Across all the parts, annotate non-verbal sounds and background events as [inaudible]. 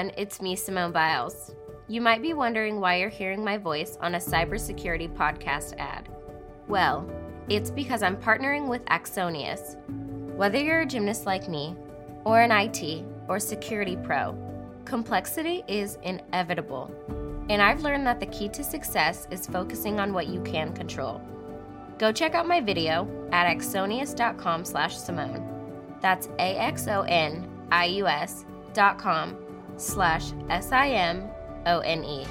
everyone, it's me, Simone Biles. You might be wondering why you're hearing my voice on a cybersecurity podcast ad. Well, it's because I'm partnering with Axonius. Whether you're a gymnast like me, or an IT or security pro, complexity is inevitable. And I've learned that the key to success is focusing on what you can control. Go check out my video at axonius.com slash Simone. That's A-X-O-N-I-U-S dot com slash S-I-M-O-N-E.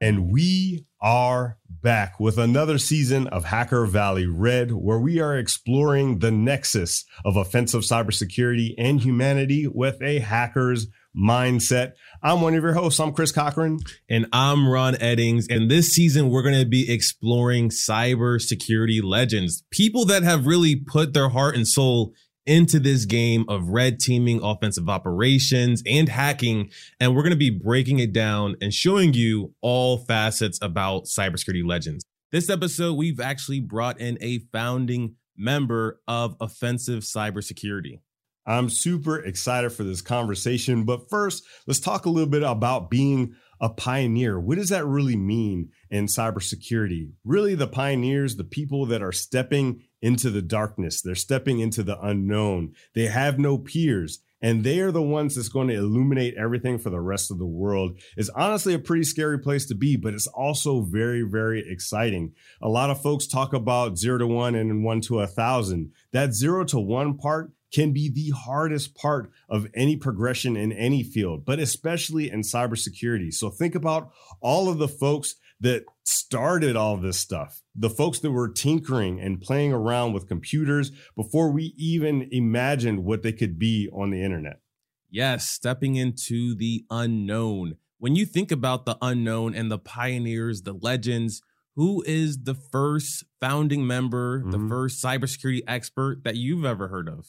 And we are back with another season of Hacker Valley Red, where we are exploring the nexus of offensive cybersecurity and humanity with a hacker's mindset. I'm one of your hosts. I'm Chris Cochran. And I'm Ron Eddings. And this season, we're going to be exploring cybersecurity legends, people that have really put their heart and soul into this game of red teaming, offensive operations, and hacking. And we're going to be breaking it down and showing you all facets about cybersecurity legends. This episode, we've actually brought in a founding member of offensive cybersecurity. I'm super excited for this conversation. But first, let's talk a little bit about being a pioneer. What does that really mean in cybersecurity? Really, the pioneers, the people that are stepping into the darkness, they're stepping into the unknown. They have no peers. And they are the ones that's going to illuminate everything for the rest of the world. It's honestly a pretty scary place to be, but it's also very, very exciting. A lot of folks talk about zero to one and one to a thousand. That zero to one part can be the hardest part of any progression in any field, but especially in cybersecurity. So think about all of the folks that started all this stuff, the folks that were tinkering and playing around with computers before we even imagined what they could be on the internet. Yes, stepping into the unknown. When you think about the unknown and the pioneers, the legends, who is the first founding member, mm-hmm. the first cybersecurity expert that you've ever heard of?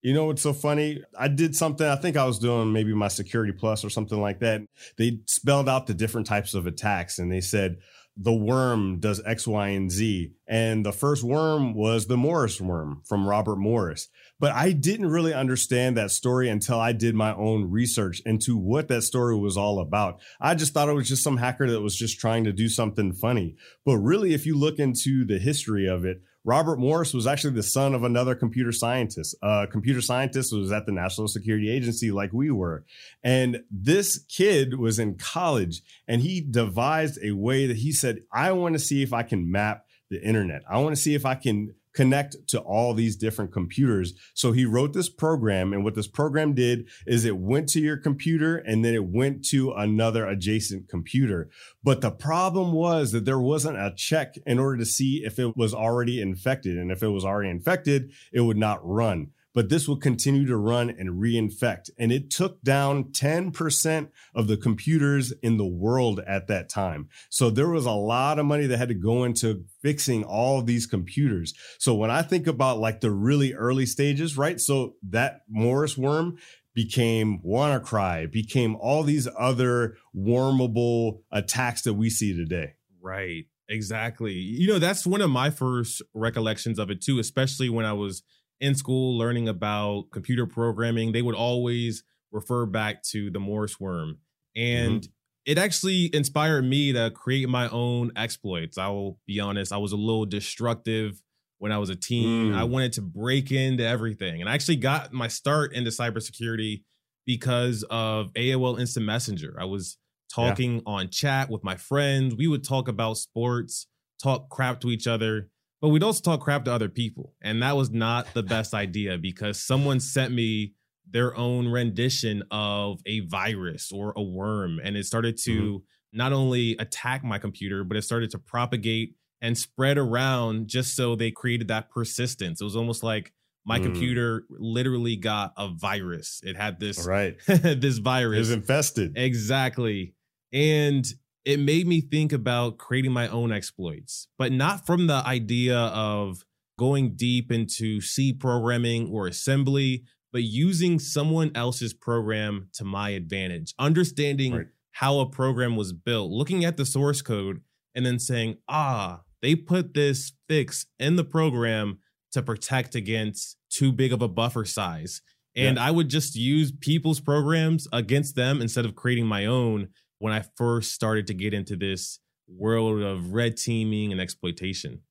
You know what's so funny? I did something, I think I was doing maybe my Security Plus or something like that. They spelled out the different types of attacks and they said the worm does X, Y, and Z. And the first worm was the Morris worm from Robert Morris. But I didn't really understand that story until I did my own research into what that story was all about. I just thought it was just some hacker that was just trying to do something funny. But really, if you look into the history of it, Robert Morris was actually the son of another computer scientist. A uh, computer scientist was at the National Security Agency, like we were. And this kid was in college and he devised a way that he said, I want to see if I can map the internet. I want to see if I can connect to all these different computers. So he wrote this program. And what this program did is it went to your computer and then it went to another adjacent computer. But the problem was that there wasn't a check in order to see if it was already infected. And if it was already infected, it would not run but this will continue to run and reinfect. And it took down 10% of the computers in the world at that time. So there was a lot of money that had to go into fixing all these computers. So when I think about like the really early stages, right? So that Morris worm became WannaCry, became all these other wormable attacks that we see today. Right. Exactly. You know, that's one of my first recollections of it too, especially when I was in school learning about computer programming, they would always refer back to the Morris worm. And mm-hmm. it actually inspired me to create my own exploits. I will be honest, I was a little destructive when I was a teen. Mm. I wanted to break into everything. And I actually got my start into cybersecurity because of AOL Instant Messenger. I was talking yeah. on chat with my friends. We would talk about sports, talk crap to each other but we'd also talk crap to other people. And that was not the best idea because someone sent me their own rendition of a virus or a worm. And it started to mm-hmm. not only attack my computer, but it started to propagate and spread around just so they created that persistence. It was almost like my mm. computer literally got a virus. It had this right [laughs] this virus. It was infested. Exactly. And it made me think about creating my own exploits, but not from the idea of going deep into C programming or assembly, but using someone else's program to my advantage, understanding right. how a program was built, looking at the source code, and then saying, ah, they put this fix in the program to protect against too big of a buffer size. And Yeah. I would just use people's programs against them instead of creating my own when I first started to get into this world of red teaming and exploitation.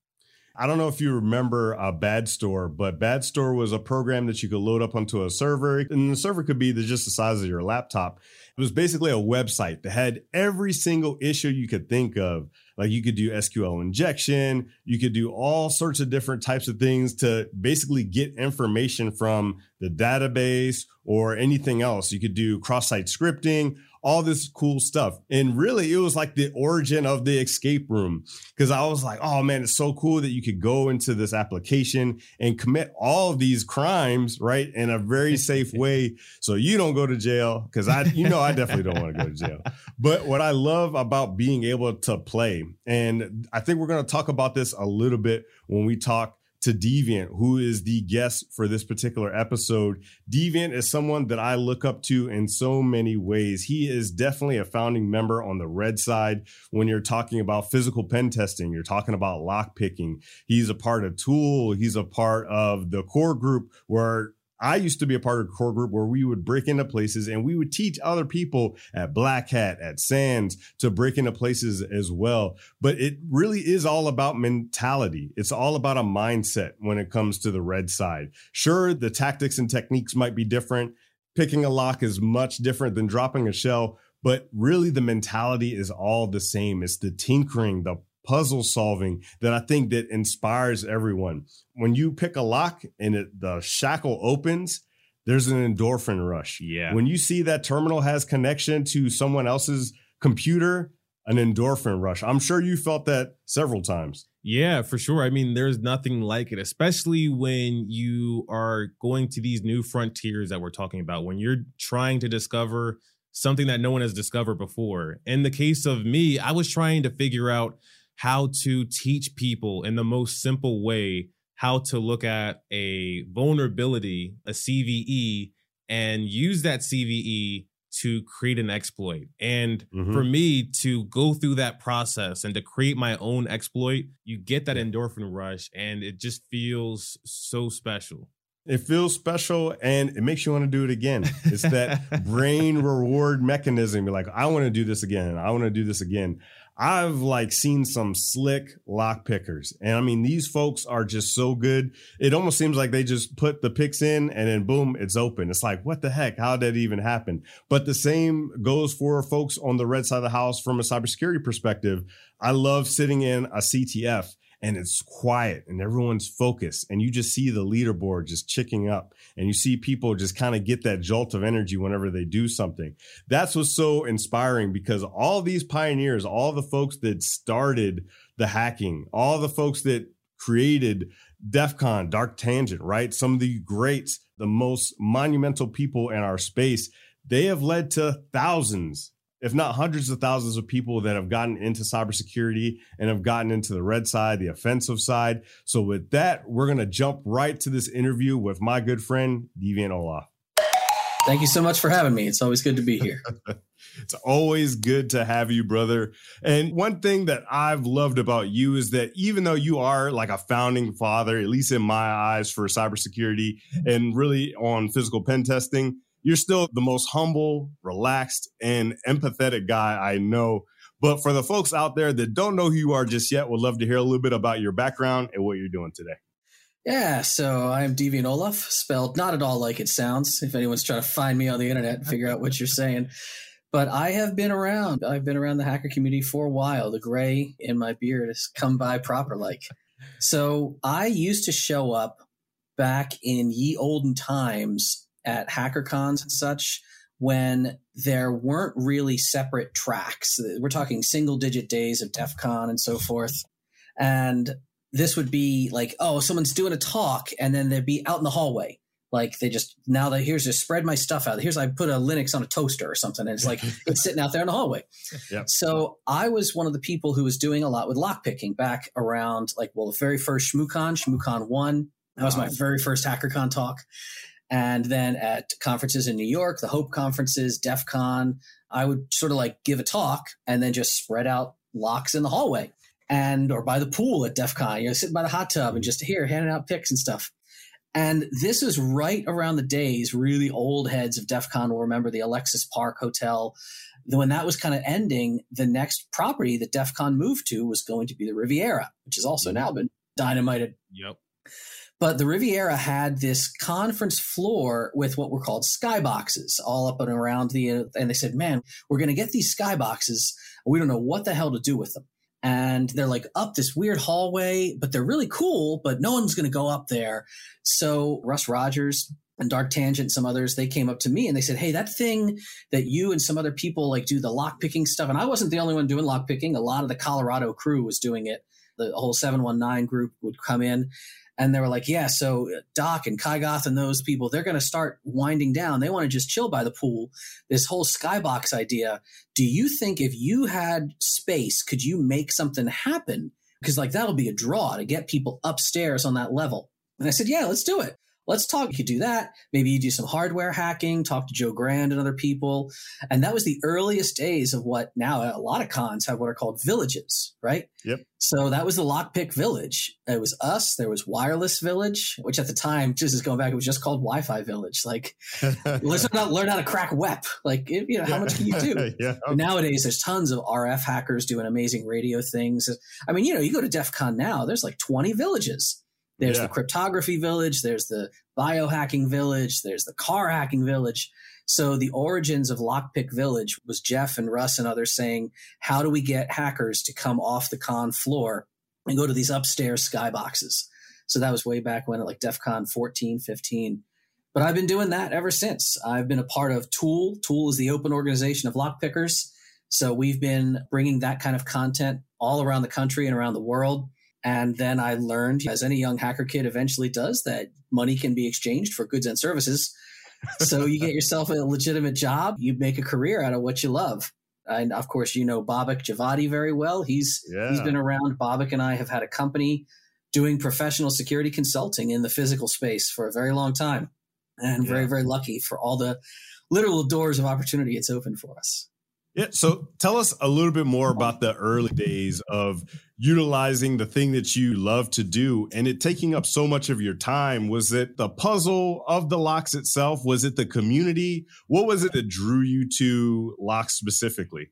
I don't know if you remember uh, BadStore, but BadStore was a program that you could load up onto a server, and the server could be the, just the size of your laptop. It was basically a website that had every single issue you could think of. Like you could do SQL injection, you could do all sorts of different types of things to basically get information from the database or anything else. You could do cross site scripting, all this cool stuff. And really, it was like the origin of the escape room because I was like, oh man, it's so cool that you could go into this application and commit all of these crimes, right, in a very [laughs] safe way. So you don't go to jail because I, you know, I definitely don't want to go to jail. But what I love about being able to play, and I think we're going to talk about this a little bit when we talk to Deviant, who is the guest for this particular episode. Deviant is someone that I look up to in so many ways. He is definitely a founding member on the red side when you're talking about physical pen testing, you're talking about lock picking. He's a part of TOOOL, he's a part of the core group where I used to be a part of a core group where we would break into places and we would teach other people at Black Hat, at SANS to break into places as well. But it really is all about mentality. It's all about a mindset when it comes to the red side. Sure, the tactics and techniques might be different. Picking a lock is much different than dropping a shell, but really the mentality is all the same. It's the tinkering, the puzzle solving that I think that inspires everyone. When you pick a lock and it, the shackle opens, there's an endorphin rush. Yeah. When you see that terminal has connection to someone else's computer, an endorphin rush. I'm sure you felt that several times. Yeah, for sure. I mean, there's nothing like it, especially when you are going to these new frontiers that we're talking about, when you're trying to discover something that no one has discovered before. In the case of me, I was trying to figure out how to teach people in the most simple way how to look at a vulnerability, a CVE, and use that CVE to create an exploit. And Mhm. for me to go through that process and to create my own exploit, you get that endorphin rush and it just feels so special. It feels special and it makes you want to do it again. It's that [laughs] brain reward mechanism. You're like, I want to do this again. I want to do this again. I've like seen some slick lock pickers. And I mean, these folks are just so good. It almost seems like they just put the picks in and then boom, it's open. It's like, what the heck? How did that even happen? But the same goes for folks on the red side of the house from a cybersecurity perspective. I love sitting in a CTF and it's quiet and everyone's focused and you just see the leaderboard just chicking up and you see people just kind of get that jolt of energy whenever they do something. That's what's so inspiring because all these pioneers all the folks that started the hacking all the folks that created def con dark tangent right? Some of the greats the most monumental people in our space they have led to thousands if not hundreds of thousands of people that have gotten into cybersecurity and have gotten into the red side, the offensive side. So, with that, we're going to jump right to this interview with my good friend, Deviant Ollam. Thank you so much for having me. It's always good to be here. [laughs] It's always good to have you, brother. And one thing that I've loved about you is that even though you are like a founding father, at least in my eyes, for cybersecurity and really on physical pen testing, you're still the most humble, relaxed, and empathetic guy I know. But for the folks out there that don't know who you are just yet, would love to hear a little bit about your background and what you're doing today. Yeah, so I'm Deviant Ollam, spelled not at all like it sounds. If anyone's trying to find me on the internet and figure out what you're saying. But I have been around. I've been around the hacker community for a while. The gray in my beard has come by proper like. So I used to show up back in ye olden times at HackerCons and such when there weren't really separate tracks. We're talking single digit days of DEF CON and so forth. And this would be like, oh, someone's doing a talk, and then they'd be out in the hallway. Like they just now that here's just spread my stuff out. Here's I put a Linux on a toaster or something, and it's like [laughs] it's sitting out there in the hallway. Yep. So I was one of the people who was doing a lot with lockpicking back around like well the very first ShmooCon, ShmooCon one. That was my very first HackerCon talk. And then at conferences in New York, the Hope conferences, DEF CON, I would sort of like give a talk and then just spread out locks in the hallway and or by the pool at DEF CON, you know, sitting by the hot tub and just here handing out picks and stuff. And this is right around the days, really old heads of DEF CON will remember the Alexis Park Hotel. When that was kind of ending, the next property that DEF CON moved to was going to be the Riviera, which has also now been dynamited. Yep. But the Riviera had this conference floor with what were called skyboxes all up and around the, and they said, man, we're going to get these skyboxes. We don't know what the hell to do with them and they're like up this weird hallway, but they're really cool, but no one's going to go up there. So Russ Rogers and Dark Tangent, some others, they came up to me and they said, Hey, that thing that you and some other people like do the lock picking stuff. And I wasn't the only one doing lock picking. A lot of the Colorado crew was doing it. The whole 719 group would come in and they were like, yeah, so uh, Doc and Kai Goth and those people, they're going to start winding down. They want to just chill by the pool. This whole skybox idea. Do you think if you had space, could you make something happen? Because like that'll be a draw to get people upstairs on that level. And I said, yeah, let's do it let's talk. You could do that. Maybe you do some hardware hacking, talk to Joe Grand and other people. And that was the earliest days of what now a lot of cons have what are called villages, right? Yep. So that was the Lockpick Village. It was us. There was Wireless Village, which at the time, just is going back, it was just called Wi-Fi Village. Like, [laughs] let's not learn how to crack WEP. Like, you know, how much can you do? [laughs] yeah. Nowadays, there's tons of RF hackers doing amazing radio things. I mean, you know, you go to DEF CON now, there's like 20 villages there's yeah. the cryptography village, there's the biohacking village, there's the car hacking village. So the origins of Lockpick Village was Jeff and Russ and others saying, how do we get hackers to come off the con floor and go to these upstairs skyboxes? So that was way back when at like DEF CON 14, 15. But I've been doing that ever since. I've been a part of TOOOL. TOOOL is the open organization of lockpickers. So we've been bringing that kind of content all around the country and around the world. And then I learned, as any young hacker kid eventually does, that money can be exchanged for goods and services. so you get yourself a legitimate job, you make a career out of what you love. And of course, you know Babak Javadi very well. He's yeah. he's been around. Babak and I have had a company doing professional security consulting in the physical space for a very long time, and yeah. very very lucky for all the literal doors of opportunity it's opened for us. Yeah. So tell us a little bit more about the early days of utilizing the thing that you love to do and it taking up so much of your time. Was it the puzzle of the locks itself? Was it the community? What was it that drew you to locks specifically?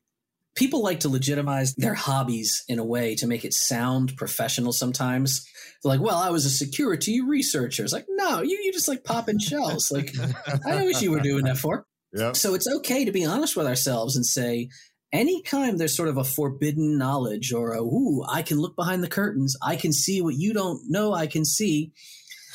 People like to legitimize their hobbies in a way to make it sound professional sometimes. They're like, well, I was a security researcher. It's like, no, you, you just like popping shells. Like, I wish you were doing that for. So it's okay to be honest with ourselves and say, anytime there's sort of a forbidden knowledge or a, ooh, I can look behind the curtains, I can see what you don't know I can see.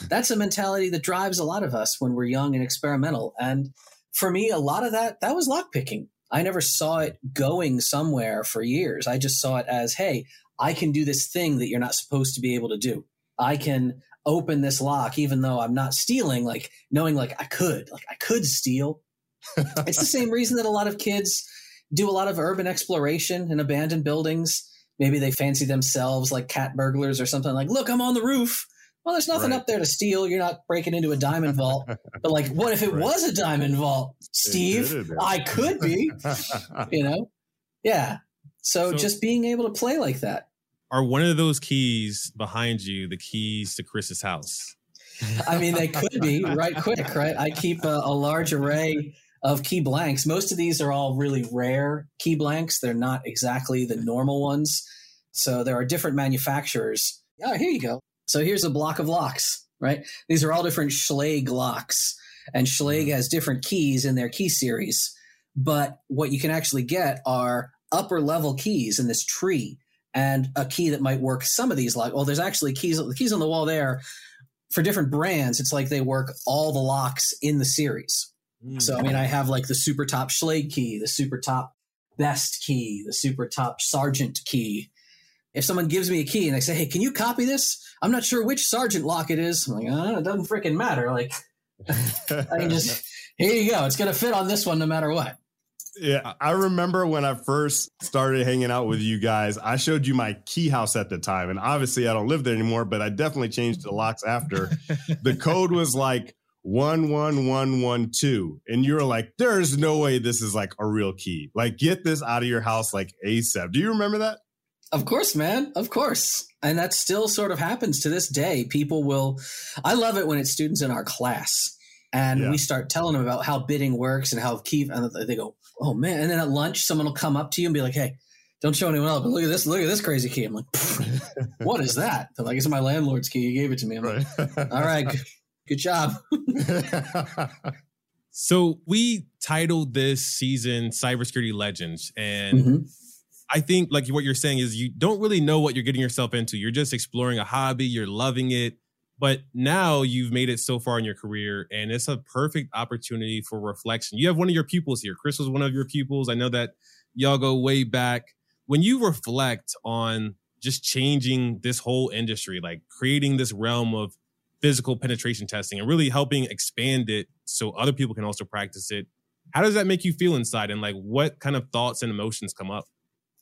That's a mentality that drives a lot of us when we're young and experimental. And for me, a lot of that, that was lockpicking. I never saw it going somewhere for years. I just saw it as, hey, I can do this thing that you're not supposed to be able to do. I can open this lock even though I'm not stealing, like knowing like I could, like I could steal, it's the same reason that a lot of kids do a lot of urban exploration in abandoned buildings. Maybe they fancy themselves like cat burglars or something like, look, I'm on the roof. Well, there's nothing right. up there to steal. You're not breaking into a diamond vault. But like, what if it right. was a diamond vault, Steve? I could be, [laughs] you know? Yeah. So, so just being able to play like that. Are one of those keys behind you the keys to Chris's house? I mean, they could be right quick, right? I keep a, a large array of key blanks. Most of these are all really rare key blanks. They're not exactly the normal ones. So there are different manufacturers. Oh, here you go. So here's a block of locks, right? These are all different Schlage locks. And Schlage mm-hmm. has different keys in their key series. But what you can actually get are upper level keys in this tree and a key that might work some of these locks. well there's actually keys the keys on the wall there for different brands it's like they work all the locks in the series so I mm-hmm. mean, I have like the super top Schlage key, the super top best key, the super top Sargent key. If someone gives me a key and they say, "Hey, can you copy this?" I'm not sure which Sargent lock it is. I'm like, oh, it doesn't freaking matter. Like, [laughs] I can just here you go. It's gonna fit on this one no matter what. Yeah, I remember when I first started hanging out with you guys, I showed you my key house at the time. And obviously, I don't live there anymore, but I definitely changed the locks after. [laughs] the code was like 11112 and you're like there's no way this is like a real key like get this out of your house like asap do you remember that of course man of course And that still sort of happens to this day. People will, I love it when it's students in our class and yeah. we start telling them about how bitting works and how keep, and they go, oh man. And then at lunch, someone will come up to you and be like, hey, don't show anyone else, but look at this, look at this crazy key. I'm like, what is that? They're like, it's my landlord's key. He gave it to me. I'm right. like, [laughs] all right, good, job. [laughs] so we titled this season Cybersecurity Legends. And mm-hmm. I think like what you're saying is you don't really know what you're getting yourself into. You're just exploring a hobby, you're loving it. But now you've made it so far in your career, and it's a perfect opportunity for reflection. You have one of your pupils here. Chris was one of your pupils. I know that y'all go way back when you reflect on just changing this whole industry, like creating this realm of physical penetration testing and really helping expand it so other people can also practice it, how does that make you feel inside? And like what kind of thoughts and emotions come up?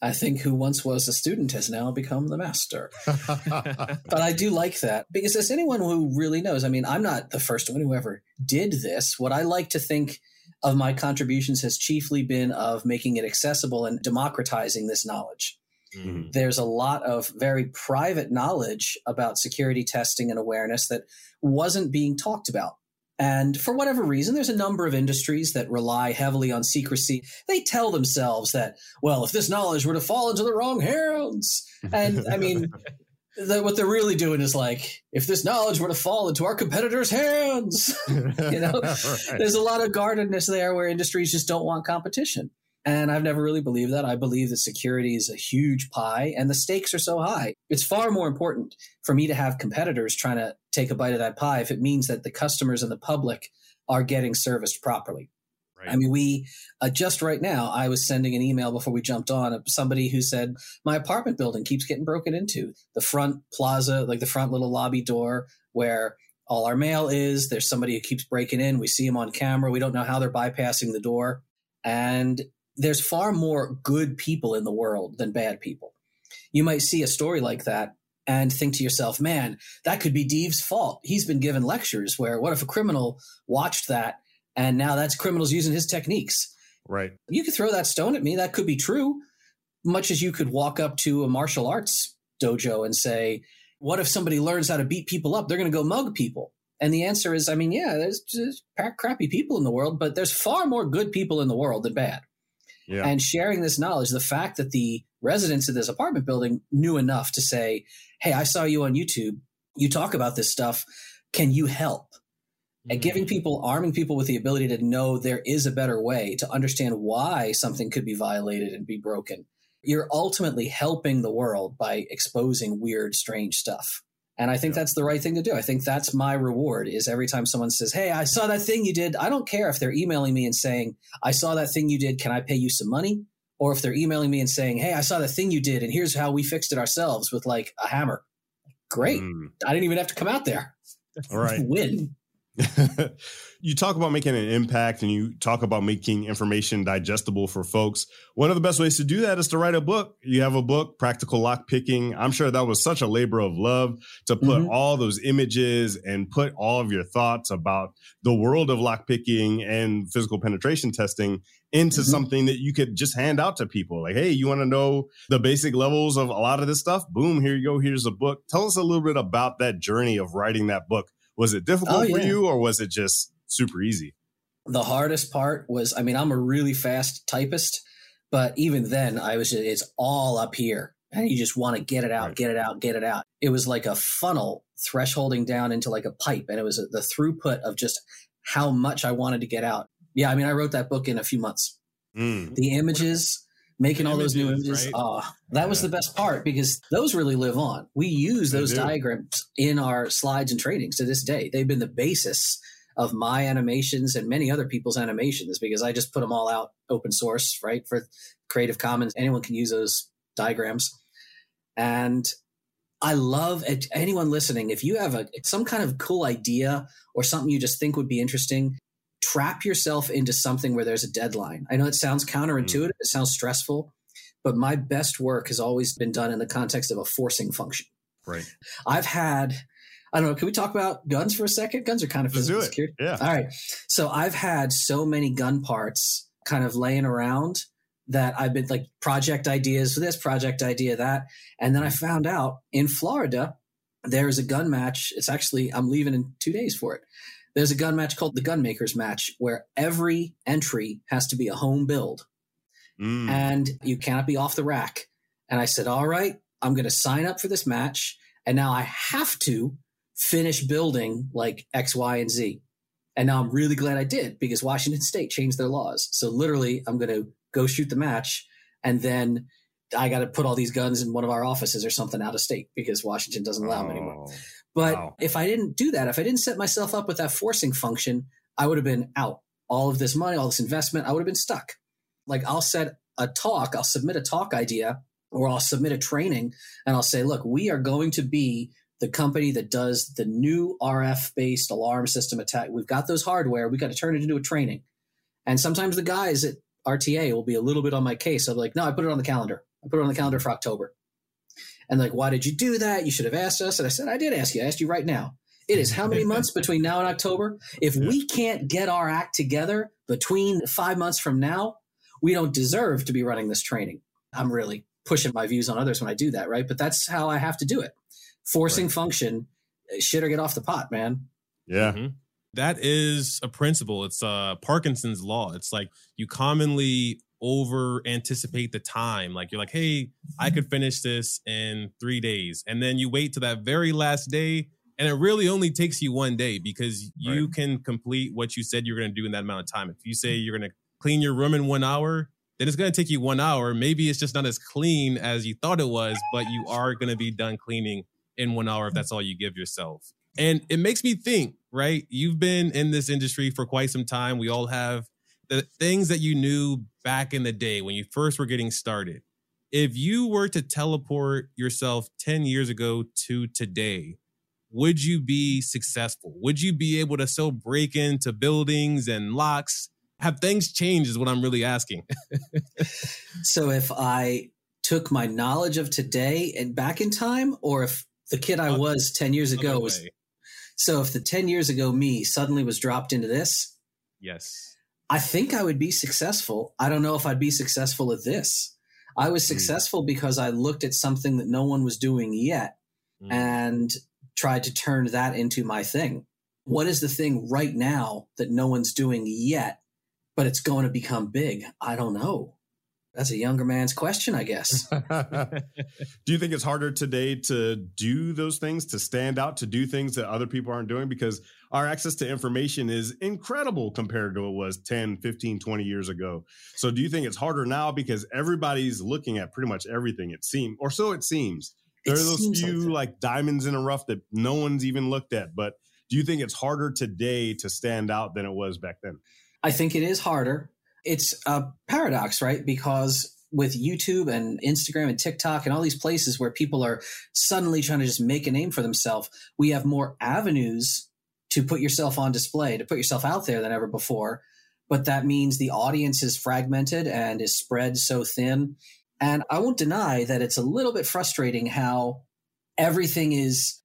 I think who once was a student has now become the master. [laughs] but I do like that because as anyone who really knows, I mean, I'm not the first one who ever did this. What I like to think of my contributions has chiefly been of making it accessible and democratizing this knowledge. Mm-hmm. There's a lot of very private knowledge about security testing and awareness that wasn't being talked about. And for whatever reason, there's a number of industries that rely heavily on secrecy. They tell themselves that, well, if this knowledge were to fall into the wrong hands, and I mean, [laughs] the, what they're really doing is like, if this knowledge were to fall into our competitors' hands, [laughs] you know, [laughs] right. there's a lot of guardedness there where industries just don't want competition. And I've never really believed that. I believe that security is a huge pie and the stakes are so high. It's far more important for me to have competitors trying to take a bite of that pie if it means that the customers and the public are getting serviced properly. Right. I mean, we uh, just right now, I was sending an email before we jumped on of somebody who said, My apartment building keeps getting broken into. The front plaza, like the front little lobby door where all our mail is, there's somebody who keeps breaking in. We see them on camera. We don't know how they're bypassing the door. And there's far more good people in the world than bad people. You might see a story like that and think to yourself, man, that could be Deve's fault. He's been given lectures where what if a criminal watched that and now that's criminals using his techniques. Right. You could throw that stone at me. That could be true. Much as you could walk up to a martial arts dojo and say, what if somebody learns how to beat people up? They're going to go mug people. And the answer is, I mean, yeah, there's just crappy people in the world, but there's far more good people in the world than bad. Yeah. And sharing this knowledge, the fact that the residents of this apartment building knew enough to say, Hey, I saw you on YouTube. You talk about this stuff. Can you help? and giving mm-hmm. people arming people with the ability to know there is a better way to understand why something could be violated and be broken you're ultimately helping the world by exposing weird strange stuff and i think yeah. that's the right thing to do. I think that's my reward is every time someone says hey i saw that thing you did i don't care if they're emailing me and saying i saw that thing you did can i pay you some money? Or if they're emailing me and saying hey i saw the thing you did and here's how we fixed it ourselves with like a hammer. Great. Mm. i didn't even have to come out there. All right. [laughs] Win [laughs] you talk about making an impact and you talk about making information digestible for folks. One of the best ways to do that is to write a book. You have a book, Practical Lock Picking. I'm sure that was such a labor of love to put mm-hmm. all those images and put all of your thoughts about the world of lock picking and physical penetration testing into mm-hmm. something that you could just hand out to people. Like, hey, you want to know the basic levels of a lot of this stuff? Boom, here you go. Here's a book. Tell us a little bit about that journey of writing that book was it difficult oh, yeah. for you or was it just super easy? The hardest part was, I mean, I'm a really fast typist, but even then I was, it's all up here and you just want to get it out, right. get it out, get it out. It was like a funnel thresholding down into like a pipe. And it was the throughput of just how much I wanted to get out. Yeah. I mean, I wrote that book in a few months. Mm. The images, making all those new images. Right? Oh, that yeah. was the best part because those really live on. We use those diagrams in our slides and trainings to this day. They've been the basis of my animations and many other people's animations because I just put them all out open source, right? For Creative Commons, anyone can use those diagrams. And I love it. anyone listening, if you have a some kind of cool idea or something you just think would be interesting, trap yourself into something where there's a deadline. I know it sounds counterintuitive, mm. it sounds stressful, but my best work has always been done in the context of a forcing function. Right. I've had I don't know. Can we talk about guns for a second? Guns are kind of physical security. Yeah. All right. So I've had so many gun parts kind of laying around that I've been like project ideas for this, project idea that. And then I found out in Florida, there's a gun match. It's actually, I'm leaving in two days for it. There's a gun match called the Gunmakers match where every entry has to be a home build mm. and you cannot be off the rack. And I said, all right, I'm going to sign up for this match. And now I have to finish building like X, Y, and Z. And now I'm really glad I did because Washington State changed their laws. So literally, I'm going to go shoot the match, and then I got to put all these guns in one of our offices or something out of state because Washington doesn't allow oh, them anymore. But wow. if I didn't do that, if I didn't set myself up with that forcing function, I would have been out. All of this money, all this investment, I would have been stuck. Like I'll set a talk, I'll submit a talk idea, or I'll submit a training, and I'll say, look, we are going to be the company that does the new RF based alarm system attack. We've got those hardware. We've got to turn it into a training. And sometimes the guys at RTA will be a little bit on my case. I'm like, no, I put it on the calendar. I put it on the calendar for October. And like, why did you do that? You should have asked us. And I said, I did ask you. I asked you right now. It is how many months between now and October? If yeah. we can't get our act together between five months from now, we don't deserve to be running this training. I'm really pushing my views on others when I do that, right? But that's how I have to do it forcing right. function, shit or get off the pot, man. Yeah. Mm-hmm. That is a principle. It's uh Parkinson's law. It's like you commonly over anticipate the time. Like you're like, hey, I mm-hmm. could finish this in three days. And then you wait to that very last day. And it really only takes you one day because you right. can complete what you said you're going to do in that amount of time. If you say you're going to clean your room in one hour, then it's going to take you one hour. Maybe it's just not as clean as you thought it was, but you are going to be done cleaning in one hour if that's all you give yourself. And it makes me think, right? You've been in this industry for quite some time. We all have the things that you knew back in the day when you first were getting started. If you were to teleport yourself 10 years ago to today, would you be successful? Would you be able to still break into buildings and locks? Have things changed? Is what I'm really asking. [laughs] so, if I took my knowledge of today and back in time, or if the kid I was 10 years ago was. So if the 10 years ago me suddenly was dropped into this, yes. I think I would be successful. I don't know if I'd be successful at this. I was mm. successful because I looked at something that no one was doing yet mm. and tried to turn that into my thing. What is the thing right now that no one's doing yet, but it's going to become big? I don't know. That's a younger man's question, I guess. [laughs] [laughs] do you think it's harder today to do those things, to stand out, to do things that other people aren't doing? Because our access to information is incredible compared to what it was 10, 15, 20 years ago. So do you think it's harder now because everybody's looking at pretty much everything, it seems, or so it seems? There it are those few like, like diamonds in a rough that no one's even looked at. But do you think it's harder today to stand out than it was back then? I think it is harder it's a paradox, right? Because with YouTube and Instagram and TikTok and all these places where people are suddenly trying to just make a name for themselves, we have more avenues to put yourself on display, to put yourself out there than ever before. But that means the audience is fragmented and is spread so thin. And I won't deny that it's a little bit frustrating how everything is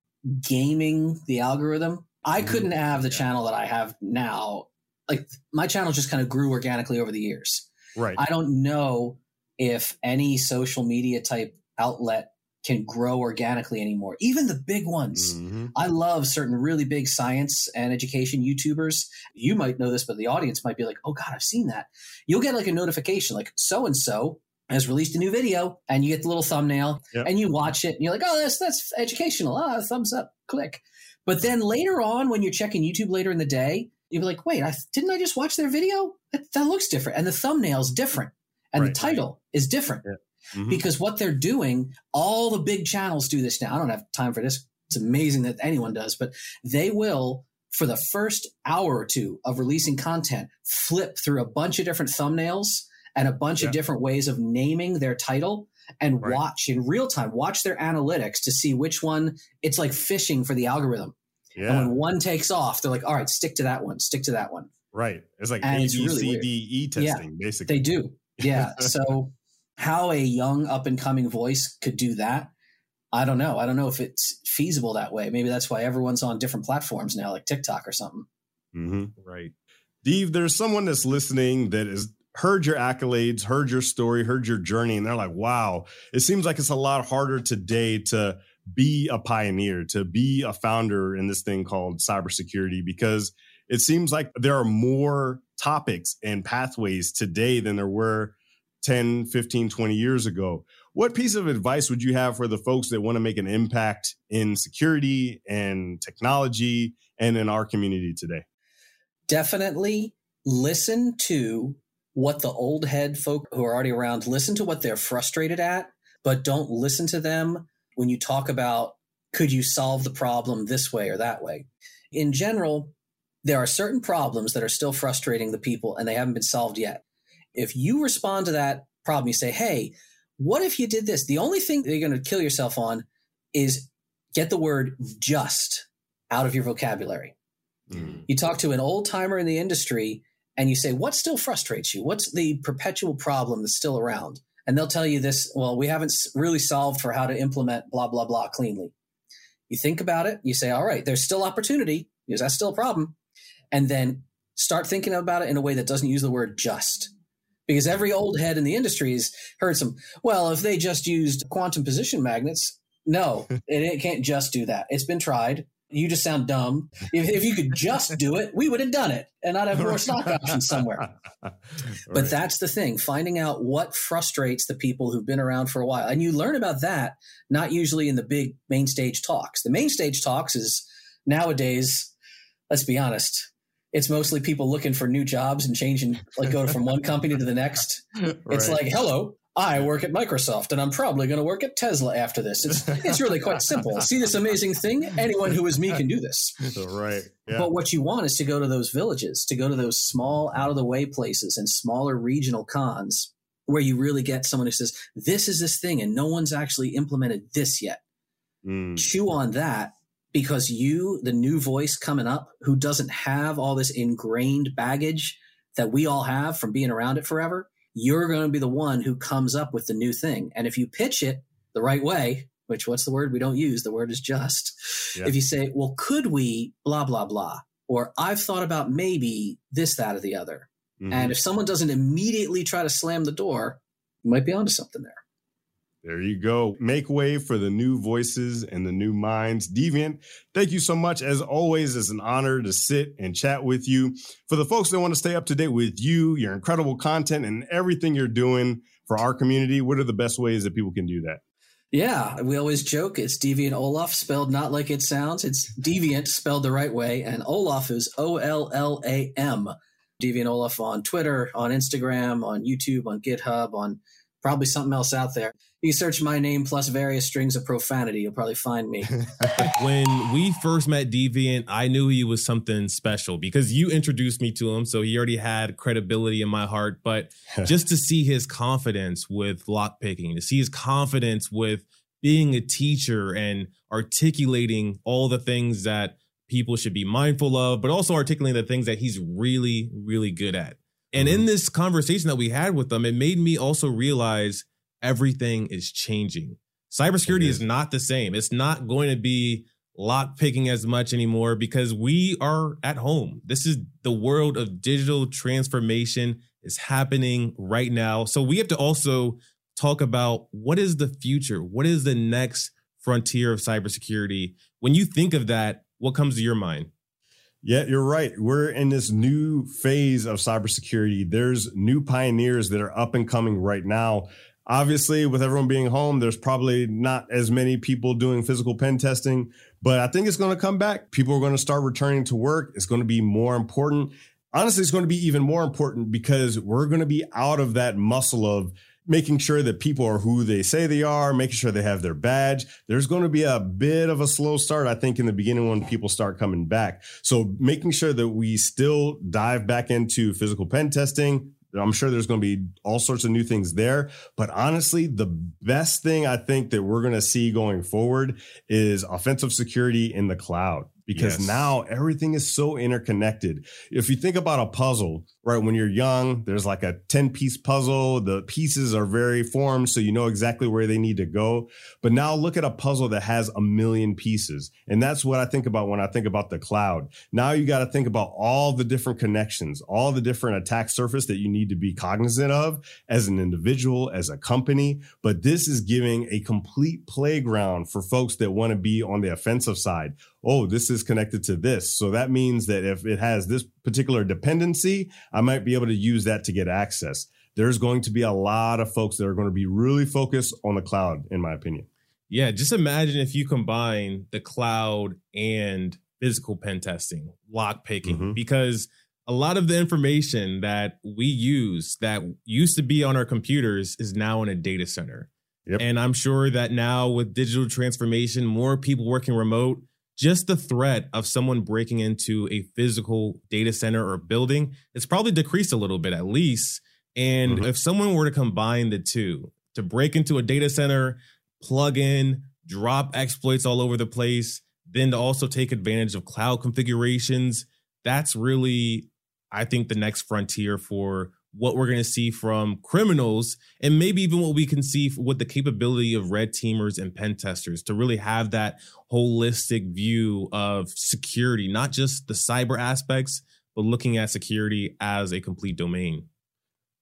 gaming the algorithm. I mm-hmm. couldn't have the channel that I have now like my channel just kind of grew organically over the years. Right. I don't know if any social media type outlet can grow organically anymore. Even the big ones. Mm-hmm. I love certain really big science and education YouTubers. You might know this, but the audience might be like, oh God, I've seen that. You'll get like a notification, like so and so has released a new video, and you get the little thumbnail yep. and you watch it, and you're like, oh, that's that's educational. Ah, thumbs up, click. But then later on, when you're checking YouTube later in the day, you'd be like, wait, I, didn't I just watch their video? That, that looks different. And the thumbnail's different. And right. the title is different. Yeah. Mm-hmm. Because what they're doing, all the big channels do this now. I don't have time for this. It's amazing that anyone does, but they will, for the first hour or two of releasing content, flip through a bunch of different thumbnails and a bunch yeah. of different ways of naming their title and right. watch in real time, watch their analytics to see which one it's like fishing for the algorithm. Yeah. And when one takes off, they're like, all right, stick to that one, stick to that one. Right. It's like A, B, C, D, E testing, yeah, basically. They do. [laughs] Yeah. so how a young up and coming voice could do that, I don't know. I don't know if it's feasible that way. Maybe that's why everyone's on different platforms now, like TikTok or something. Mm-hmm. Right. Dave, there's someone that's listening that has heard your accolades, heard your story, heard your journey, and they're like, wow, it seems like it's a lot harder today to be a pioneer, to be a founder in this thing called cybersecurity because it seems like there are more topics and pathways today than there were 10, 15, 20 years ago. What piece of advice would you have for the folks that want to make an impact in security and technology and in our community today? Definitely listen to what the old head folk who are already around listen to what they're frustrated at, but don't listen to them when you talk about could you solve the problem this way or that way. In general, there are certain problems that are still frustrating the people and they haven't been solved yet. If you respond to that problem, you say, hey, what if you did this? The only thing that you're going to kill yourself on is get the word just out of your vocabulary. Mm. You talk to an old timer in the industry and you say, what still frustrates you? What's the perpetual problem that's still around? And they'll tell you this, well, we haven't really solved for how to implement blah, blah, blah cleanly. You think about it, you say, all right, there's still opportunity because that's still a problem. And then start thinking about it in a way that doesn't use the word just because every old head in the industry has heard some well if they just used quantum position magnets. No [laughs] it, it, can't just do that. It's been tried. You just sound dumb. If, if you could just do it we would have done it and i'd have more stock options somewhere. [laughs] Right. but that's the thing finding out what frustrates the people who've been around for a while. And you learn about that not usually in the big main stage talks. The main stage talks is nowadays let's be honest it's mostly people looking for new jobs and changing, like go from one company to the next. [laughs] Right. It's like, hello, I work at Microsoft and I'm probably going to work at Tesla after this. It's, it's really quite simple. See this amazing thing? Anyone who is me can do this. [laughs] Right. Yeah. But what you want is to go to those villages, to go to those small, out of the way places and smaller regional cons where you really get someone who says, this is this thing and no one's actually implemented this yet. Mm. Chew on that because you, the new voice coming up, who doesn't have all this ingrained baggage that we all have from being around it forever, you're going to be the one who comes up with the new thing. And if you pitch it the right way, which what's the word we don't use? The word is just. Yeah. If you say, well, could we blah, blah, blah, or I've thought about maybe this, that, or the other. Mm-hmm. And if someone doesn't immediately try to slam the door, you might be onto something there. There you go. Make way for the new voices and the new minds. Deviant, thank you so much. As always, it's an honor to sit and chat with you. For the folks that want to stay up to date with you, your incredible content, and everything you're doing for our community, what are the best ways that people can do that? Yeah, we always joke it's Deviant Ollam, spelled not like it sounds. It's Deviant spelled the right way, and Ollam is O L L A M. Deviant Ollam on Twitter, on Instagram, on YouTube, on GitHub, on probably something else out there you search my name plus various strings of profanity, you'll probably find me. [laughs] when we first met Deviant, I knew he was something special because you introduced me to him. So he already had credibility in my heart. But [laughs] just to see his confidence with lockpicking, to see his confidence with being a teacher and articulating all the things that people should be mindful of, but also articulating the things that he's really, really good at. And mm-hmm. in this conversation that we had with them, it made me also realize everything is changing. Cybersecurity is. is not the same. It's not going to be lock picking as much anymore because we are at home. This is the world of digital transformation is happening right now. So we have to also talk about what is the future? What is the next frontier of cybersecurity? When you think of that, what comes to your mind? Yeah, you're right. We're in this new phase of cybersecurity. There's new pioneers that are up and coming right now Obviously, with everyone being home, there's probably not as many people doing physical pen testing, but I think it's going to come back. People are going to start returning to work. It's going to be more important. Honestly, it's going to be even more important because we're going to be out of that muscle of making sure that people are who they say they are, making sure they have their badge. There's going to be a bit of a slow start, I think, in the beginning when people start coming back. So making sure that we still dive back into physical pen testing, I'm sure there's going to be all sorts of new things there. But honestly, the best thing I think that we're going to see going forward is offensive security in the cloud because yes. now everything is so interconnected. If you think about a puzzle, right? When you're young, there's like a 10 piece puzzle. The pieces are very formed, so you know exactly where they need to go. But now look at a puzzle that has a million pieces. And that's what I think about when I think about the cloud. Now you got to think about all the different connections, all the different attack surface that you need to be cognizant of as an individual, as a company. But this is giving a complete playground for folks that want to be on the offensive side oh, this is connected to this. So that means that if it has this particular dependency, I might be able to use that to get access. There's going to be a lot of folks that are going to be really focused on the cloud, in my opinion. Yeah, just imagine if you combine the cloud and physical pen testing, lock picking, mm-hmm. because a lot of the information that we use that used to be on our computers is now in a data center. Yep. And I'm sure that now with digital transformation, more people working remote, just the threat of someone breaking into a physical data center or building, it's probably decreased a little bit at least. And mm-hmm. if someone were to combine the two, to break into a data center, plug in, drop exploits all over the place, then to also take advantage of cloud configurations, that's really, I think, the next frontier for what we're going to see from criminals and maybe even what we can see with the capability of red teamers and pen testers to really have that holistic view of security, not just the cyber aspects, but looking at security as a complete domain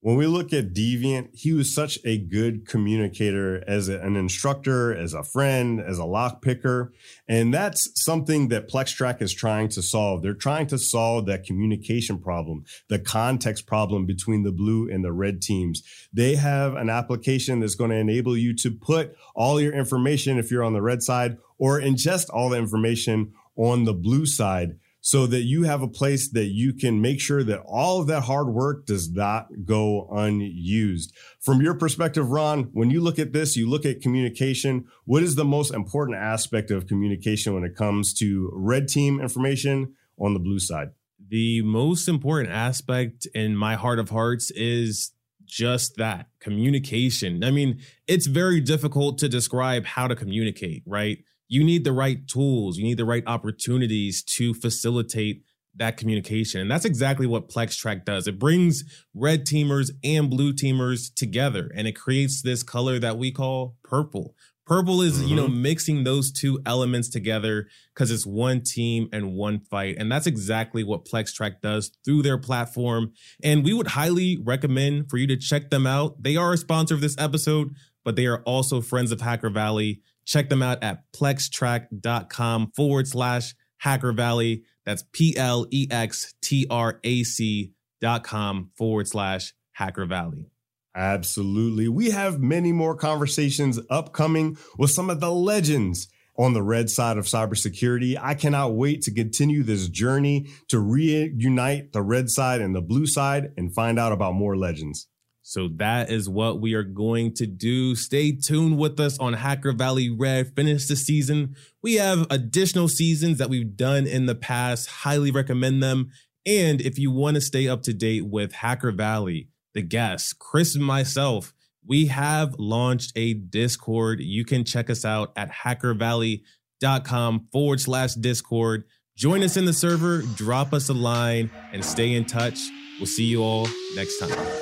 when we look at Deviant, he was such a good communicator as an instructor, as a friend, as a lock picker. And that's something that PlexTrac is trying to solve. They're trying to solve that communication problem, the context problem between the blue and the red teams. They have an application that's going to enable you to put all your information, if you're on the red side, or ingest all the information on the blue side so that you have a place that you can make sure that all of that hard work does not go unused. From your perspective, Ron, when you look at this, you look at communication. What is the most important aspect of communication when it comes to red team information on the blue side? The most important aspect in my heart of hearts is just that communication. I mean, it's very difficult to describe how to communicate, right? You need the right tools, you need the right opportunities to facilitate that communication. And that's exactly what PlexTrac does. It brings red teamers and blue teamers together and it creates this color that we call purple. Purple is, mm-hmm. you know, mm-hmm. mixing those two elements together because it's one team and one fight. And that's exactly what PlexTrac does through their platform. And we would highly recommend for you to check them out. They are a sponsor of this episode, but they are also friends of Hacker Valley. Check them out at plextrac.com forward slash Hacker Valley. That's P L E X T R A C dot com forward slash Hacker Valley. Absolutely. We have many more conversations upcoming with some of the legends on the red side of cybersecurity. I cannot wait to continue this journey to reunite the red side and the blue side and find out about more legends. So that is what we are going to do. Stay tuned with us on Hacker Valley Red. Finish the season. We have additional seasons that we've done in the past. Highly recommend them. And if you want to stay up to date with Hacker Valley, the guests, Chris and myself, we have launched a Discord. You can check us out at hackervalley.com forward slash Discord. Join us in the server, drop us a line, and stay in touch. We'll see you all next time.